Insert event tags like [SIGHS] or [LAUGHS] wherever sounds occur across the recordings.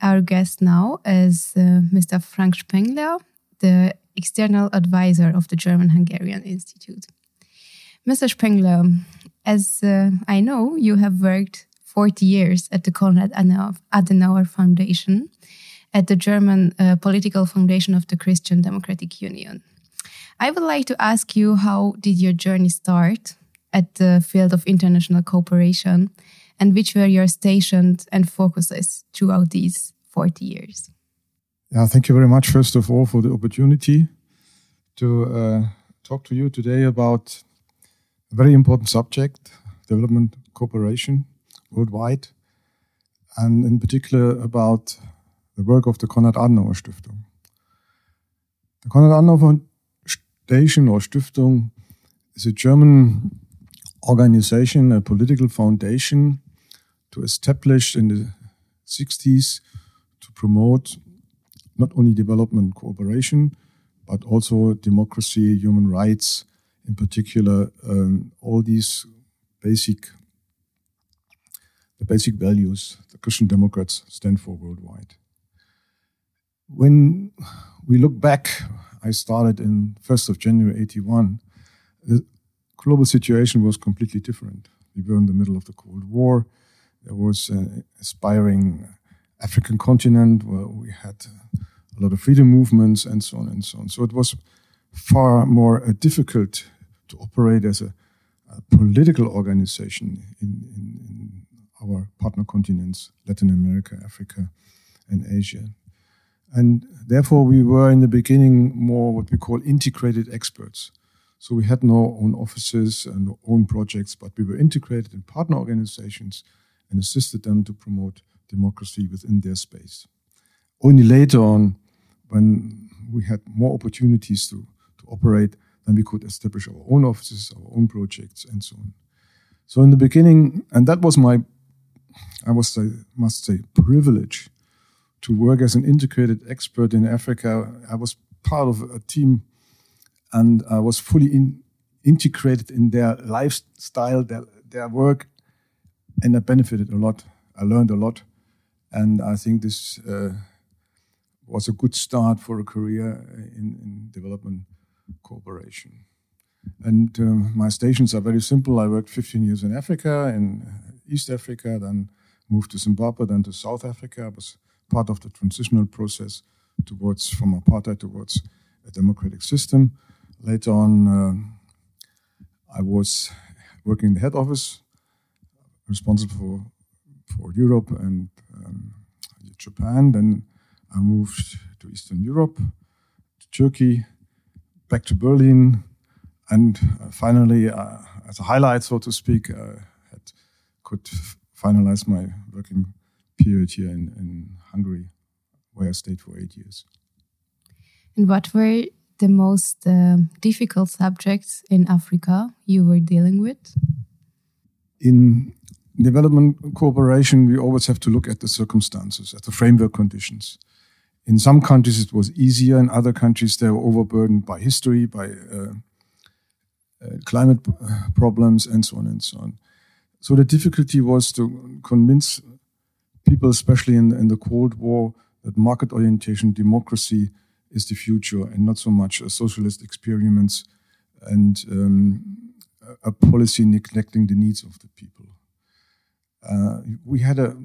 Our guest now is uh, Mr. Frank Spengler, the external advisor of the German Hungarian Institute. Mr. Spengler, as uh, I know, you have worked 40 years at the Konrad Adenauer Foundation, at the German uh, Political Foundation of the Christian Democratic Union. I would like to ask you how did your journey start at the field of international cooperation and which were your stations and focuses throughout these 40 years? Yeah, thank you very much, first of all, for the opportunity to uh, talk to you today about a very important subject development cooperation worldwide, and in particular about the work of the Konrad Adenauer Stiftung. The Konrad Adenauer Foundation or Stiftung is a German organization, a political foundation to establish in the 60s to promote not only development cooperation, but also democracy, human rights, in particular, um, all these basic the basic values the Christian Democrats stand for worldwide. When we look back, I started in 1st of January 81. The global situation was completely different. We were in the middle of the Cold War. There was an aspiring African continent where we had a lot of freedom movements and so on and so on. So it was far more uh, difficult to operate as a, a political organization in, in, in, our partner continents, Latin America, Africa, and Asia. And therefore, we were in the beginning more what we call integrated experts. So we had no own offices and no own projects, but we were integrated in partner organizations and assisted them to promote democracy within their space. Only later on, when we had more opportunities to, to operate, then we could establish our own offices, our own projects, and so on. So in the beginning, and that was my, I was say, must say, privilege to work as an integrated expert in Africa. I was part of a team, and I was fully in, integrated in their lifestyle, their, their work, and I benefited a lot. I learned a lot, and I think this uh, was a good start for a career in, in development cooperation. And um, my stations are very simple. I worked 15 years in Africa, in East Africa, then moved to Zimbabwe, then to South Africa. I was part of the transitional process towards from apartheid towards a democratic system. Later on, uh, I was working in the head office responsible for for Europe and um, Japan. Then I moved to Eastern Europe, to Turkey, back to Berlin, and uh, finally, uh, as a highlight, so to speak, uh, had, could finalize my working period here in, in Hungary, where I stayed for eight years. And what were the most uh, difficult subjects in Africa you were dealing with? In development cooperation, we always have to look at the circumstances, at the framework conditions. In some countries, it was easier. In other countries, they were overburdened by history, by uh, uh, climate uh, problems, and so on and so on. So the difficulty was to convince people, especially in, in the Cold War, that market orientation, democracy is the future, and not so much a socialist experiments and um, a policy neglecting the needs of the people uh, we had a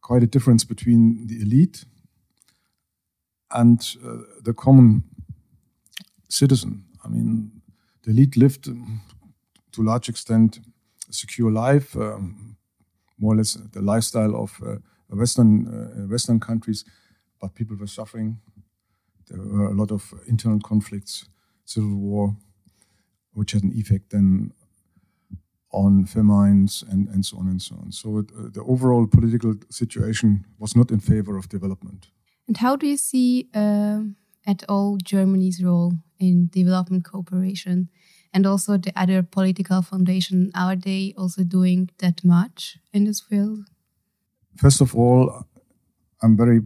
quite a difference between the elite and uh, the common citizen. I mean, the elite lived um, to a large extent a secure life, um, more or less the lifestyle of uh, Western uh, Western countries, but people were suffering. There were a lot of internal conflicts, civil war, which had an effect then on famines and, and so on and so on. So it, uh, the overall political situation was not in favor of development. And how do you see uh, at all Germany's role in development cooperation? And also the other political foundation, are they also doing that much in this field? First of all, I'm very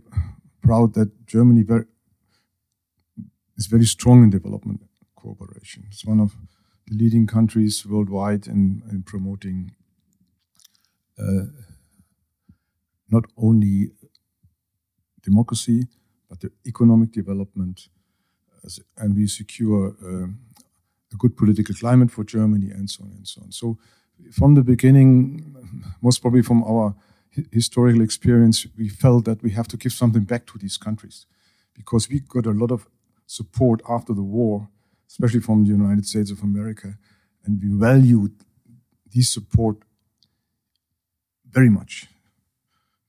proud that Germany very, is very strong in development cooperation. It's one of leading countries worldwide in, in promoting uh, not only democracy but the economic development, and we secure uh, a good political climate for Germany and so on and so on. So, from the beginning, most probably from our historical experience, we felt that we have to give something back to these countries because we got a lot of support after the war especially from the United States of America. And we valued this support very much.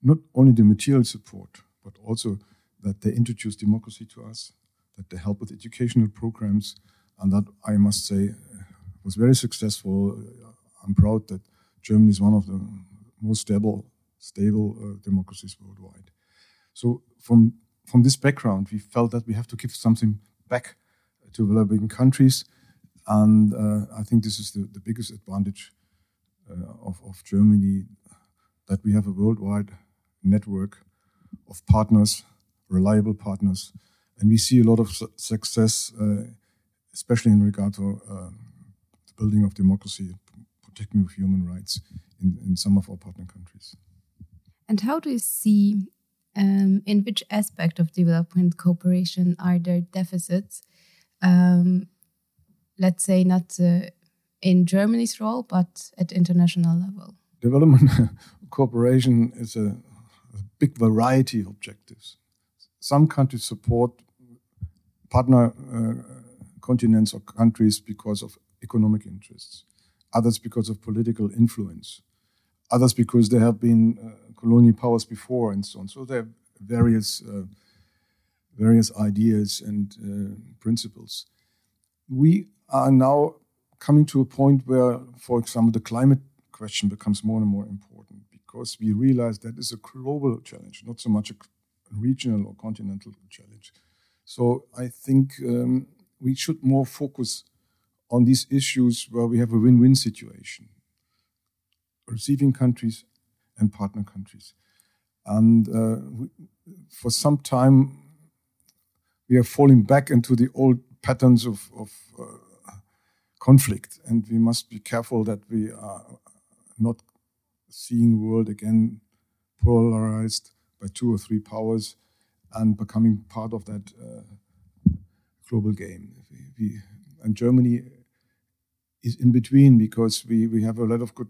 Not only the material support, but also that they introduced democracy to us, that they help with educational programs, and that I must say was very successful. I'm proud that Germany is one of the most stable, stable uh, democracies worldwide. So from from this background, we felt that we have to give something back developing countries. And uh, I think this is the, the biggest advantage uh, of, of Germany that we have a worldwide network of partners, reliable partners. And we see a lot of su success, uh, especially in regard to the building of democracy, protecting of human rights in, in some of our partner countries. And how do you see um, in which aspect of development cooperation are there deficits um, let's say not uh, in Germany's role, but at international level? Development [LAUGHS] cooperation is a, a, big variety of objectives. Some countries support partner uh, continents or countries because of economic interests, others because of political influence, others because there have been uh, colonial powers before, and so on. So there are various uh, various ideas and uh, principles. We are now coming to a point where, for example, the climate question becomes more and more important because we realize that is a global challenge, not so much a regional or continental challenge. So I think um, we should more focus on these issues where we have a win win situation receiving countries and partner countries. And uh, we, for some time, we are falling back into the old patterns of, of uh, conflict, and we must be careful that we are not seeing world again polarized by two or three powers and becoming part of that uh, global game. We, we, and Germany is in between because we, we have a lot of good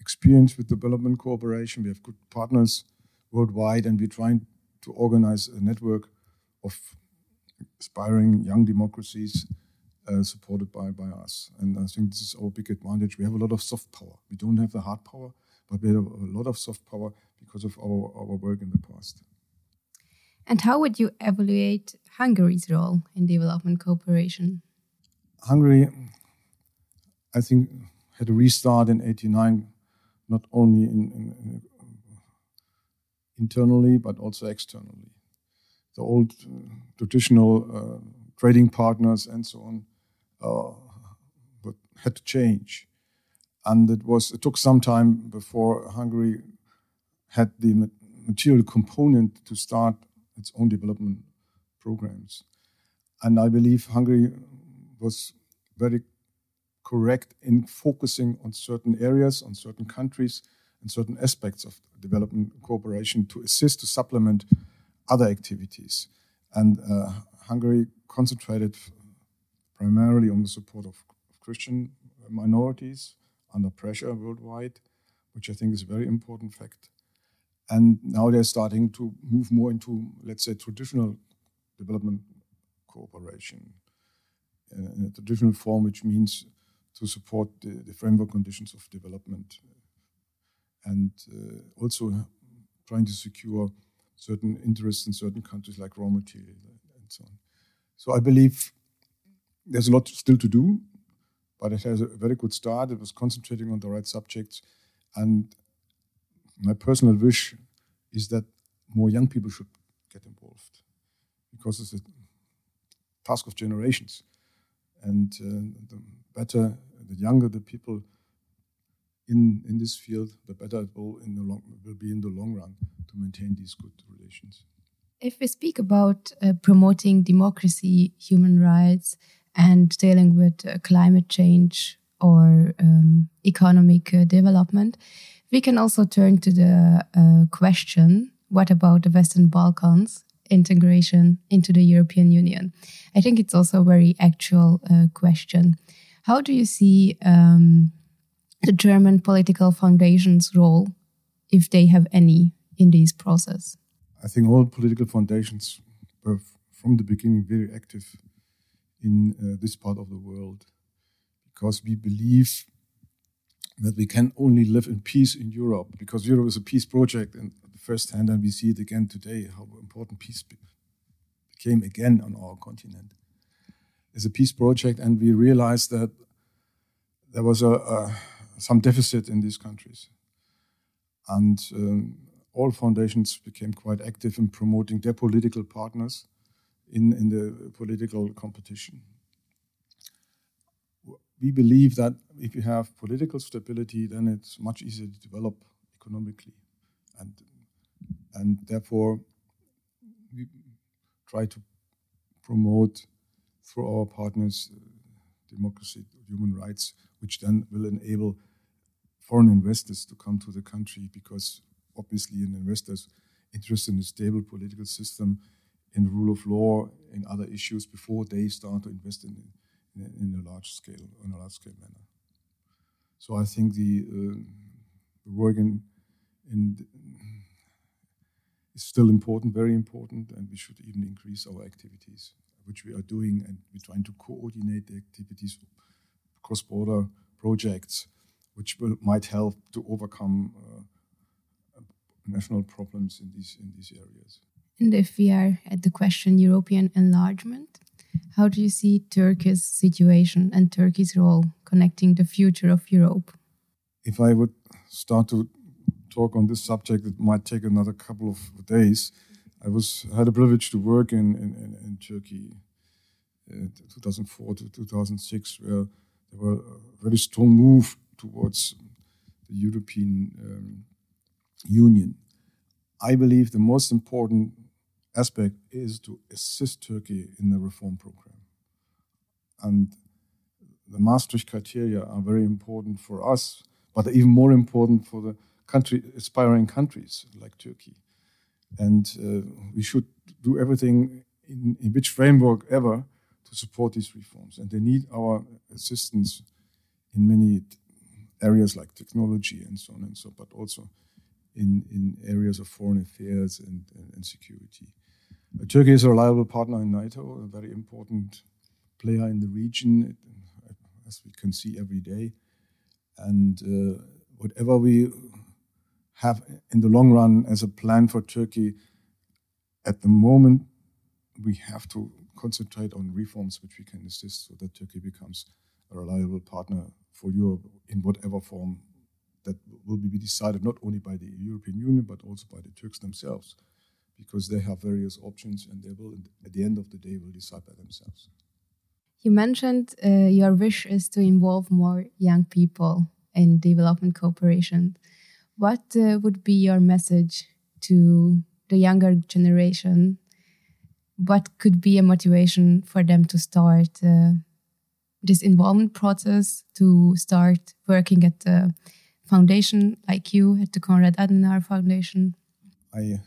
experience with development cooperation. We have good partners worldwide, and we're trying to organize a network of aspiring young democracies uh, supported by, by us. And I think this is our big advantage. We have a lot of soft power. We don't have the hard power, but we have a lot of soft power because of our, our work in the past. And how would you evaluate Hungary's role in development cooperation? Hungary, I think, had a restart in 89, not only in, in, in internally, but also externally the old uh, traditional uh, trading partners and so on, uh, but had to change. And it was it took some time before Hungary had the material component to start its own development programs. And I believe Hungary was very correct in focusing on certain areas, on certain countries, and certain aspects of development cooperation to assist, to supplement other activities. And uh, Hungary concentrated primarily on the support of, Christian minorities under pressure worldwide, which I think is a very important fact. And now they're starting to move more into, let's say, traditional development cooperation in a traditional form, which means to support the, the framework conditions of development and uh, also trying to secure certain interests in certain countries like raw material and so on. So I believe there's a lot still to do, but it has a very good start. It was concentrating on the right subjects. And my personal wish is that more young people should get involved because it's a task of generations. And uh, the better, the younger the people in, in this field, the better it will, in the long, will be in the long run to maintain these good relations. If we speak about uh, promoting democracy, human rights, and dealing with uh, climate change or um, economic uh, development, we can also turn to the uh, question what about the Western Balkans integration into the European Union? I think it's also a very actual uh, question. How do you see um, the German political foundations' role, if they have any, in this process? I think all political foundations were from the beginning very active in uh, this part of the world because we believe that we can only live in peace in Europe because Europe is a peace project and firsthand, and we see it again today how important peace became again on our continent. It's a peace project, and we realized that there was a, a some deficit in these countries, and um, all foundations became quite active in promoting their political partners in, in the political competition. We believe that if you have political stability, then it's much easier to develop economically. And, and therefore, we try to promote through our partners uh, democracy, human rights, which then will enable foreign investors to come to the country because obviously an investor's interested in a stable political system in the rule of law, in other issues before they start to invest in, in, in a large scale, in a large scale manner. So I think the, uh, the work in, in is still important, very important, and we should even increase our activities, which we are doing, and we're trying to coordinate the activities, cross-border projects, which will, might help to overcome uh, national problems in these in these areas. And if we are at the question European enlargement, how do you see Turkey's situation and Turkey's role connecting the future of Europe? If I would start to talk on this subject, it might take another couple of days. I was had the privilege to work in in, in Turkey, uh, 2004 to 2006, where there were a very strong move towards the European um, Union. I believe the most important aspect is to assist Turkey in the reform program. And the Maastricht criteria are very important for us, but even more important for the country, aspiring countries like Turkey. And uh, we should do everything in, in which framework ever to support these reforms. And they need our assistance in many areas like technology and so on and so, but also in, in areas of foreign affairs and, and, and security. Uh, Turkey is a reliable partner in NATO, a very important player in the region, as we can see every day. And uh, whatever we have in the long run as a plan for Turkey, at the moment, we have to concentrate on reforms which we can assist so that Turkey becomes a reliable partner for Europe in whatever form that will be decided not only by the European Union but also by the Turks themselves because they have various options and they will, at the end of the day, will decide by themselves. You mentioned uh, your wish is to involve more young people in development cooperation. What uh, would be your message to the younger generation? What could be a motivation for them to start uh, this involvement process, to start working at the foundation like you at the Konrad Adenauer Foundation? I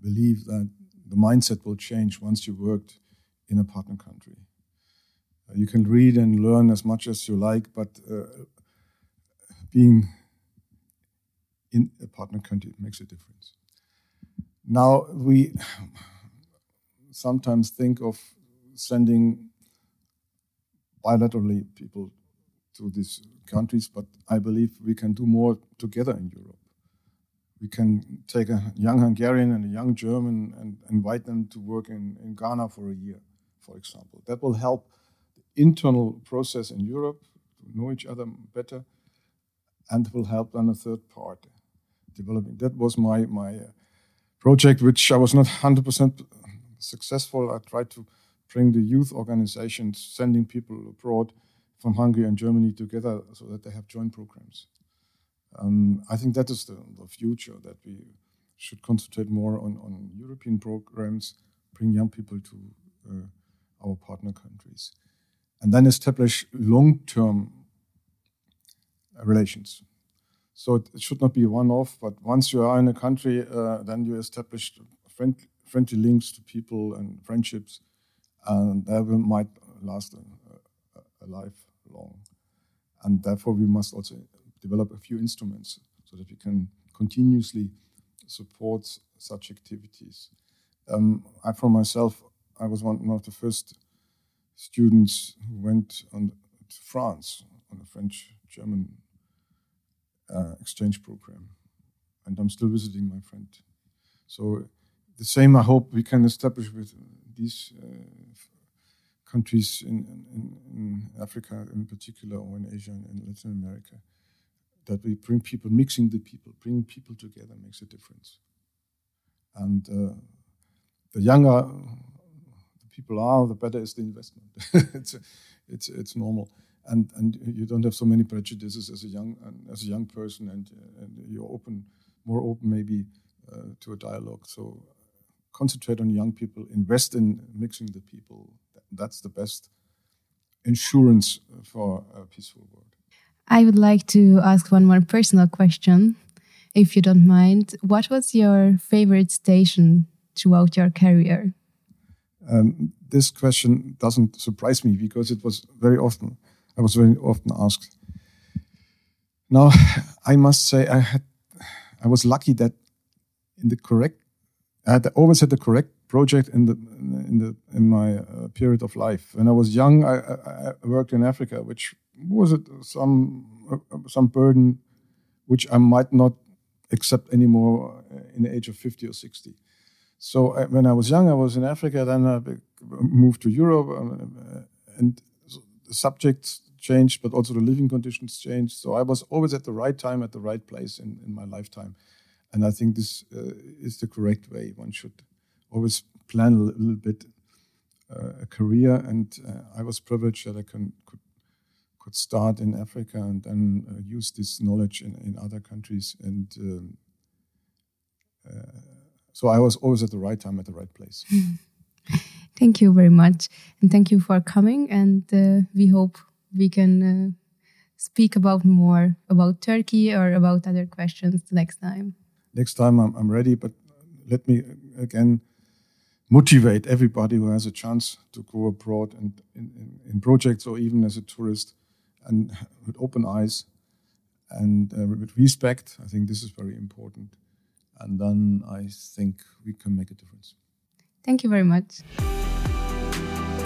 believe that the mindset will change once you worked in a partner country. Uh, you can read and learn as much as you like, but uh, being in a partner country makes a difference. Now, we [SIGHS] sometimes think of sending bilaterally people to these countries, but I believe we can do more together in Europe we can take a young Hungarian and a young German and invite them to work in, in Ghana for a year, for example. That will help the internal process in Europe to know each other better and will help then a third part developing. That was my, my uh, project, which I was not 100% successful. I tried to bring the youth organizations, sending people abroad from Hungary and Germany together so that they have joint programs. Um, I think that is the, the, future that we should concentrate more on, on European programs, bring young people to uh, our partner countries, and then establish long term relations. So it, it, should not be one off, but once you are in a country, uh, then you establish friend, friendly links to people and friendships, and that might last a, a, a lifelong. And therefore, we must also develop a few instruments so that we can continuously support such activities. Um, I, for myself, I was one, one, of the first students who went on to France on a French-German uh, exchange program, and I'm still visiting my friend. So the same, I hope we can establish with these uh, countries in, in, in, Africa, in particular, or in Asia and in Latin America that we bring people, mixing the people, bringing people together makes a difference. And uh, the younger the people are, the better is the investment. [LAUGHS] it's, it's, it's normal. And, and you don't have so many prejudices as a young, as a young person, and, and you're open, more open maybe uh, to a dialogue. So concentrate on young people, invest in mixing the people. That's the best insurance for a peaceful world. I would like to ask one more personal question, if you don't mind. What was your favorite station throughout your career? Um, this question doesn't surprise me because it was very often, I was very often asked. Now, [SIGHS] I must say, I had, I was lucky that in the correct, I had always had the correct project in the in the in my uh, period of life. When I was young, I, I, I worked in Africa, which was some uh, some burden which I might not accept anymore in the age of 50 or 60. So I, uh, when I was young, I was in Africa. Then I moved to Europe, uh, and the subjects changed, but also the living conditions changed. So I was always at the right time, at the right place in, in my lifetime. And I think this uh, is the correct way. One should always plan a little bit uh, a career. And uh, I was privileged that I can, could could start in Africa and then uh, use this knowledge in, in other countries. And um, uh, so I was always at the right time at the right place. [LAUGHS] thank you very much. And thank you for coming. And we hope we can speak about more about Turkey or about other questions next time. Next time I'm, I'm ready, but let me again motivate everybody who has a chance to go abroad and in, in, projects or even as a tourist and with open eyes and uh, with respect. I think this is very important. And then I think we can make a difference. Thank you very much.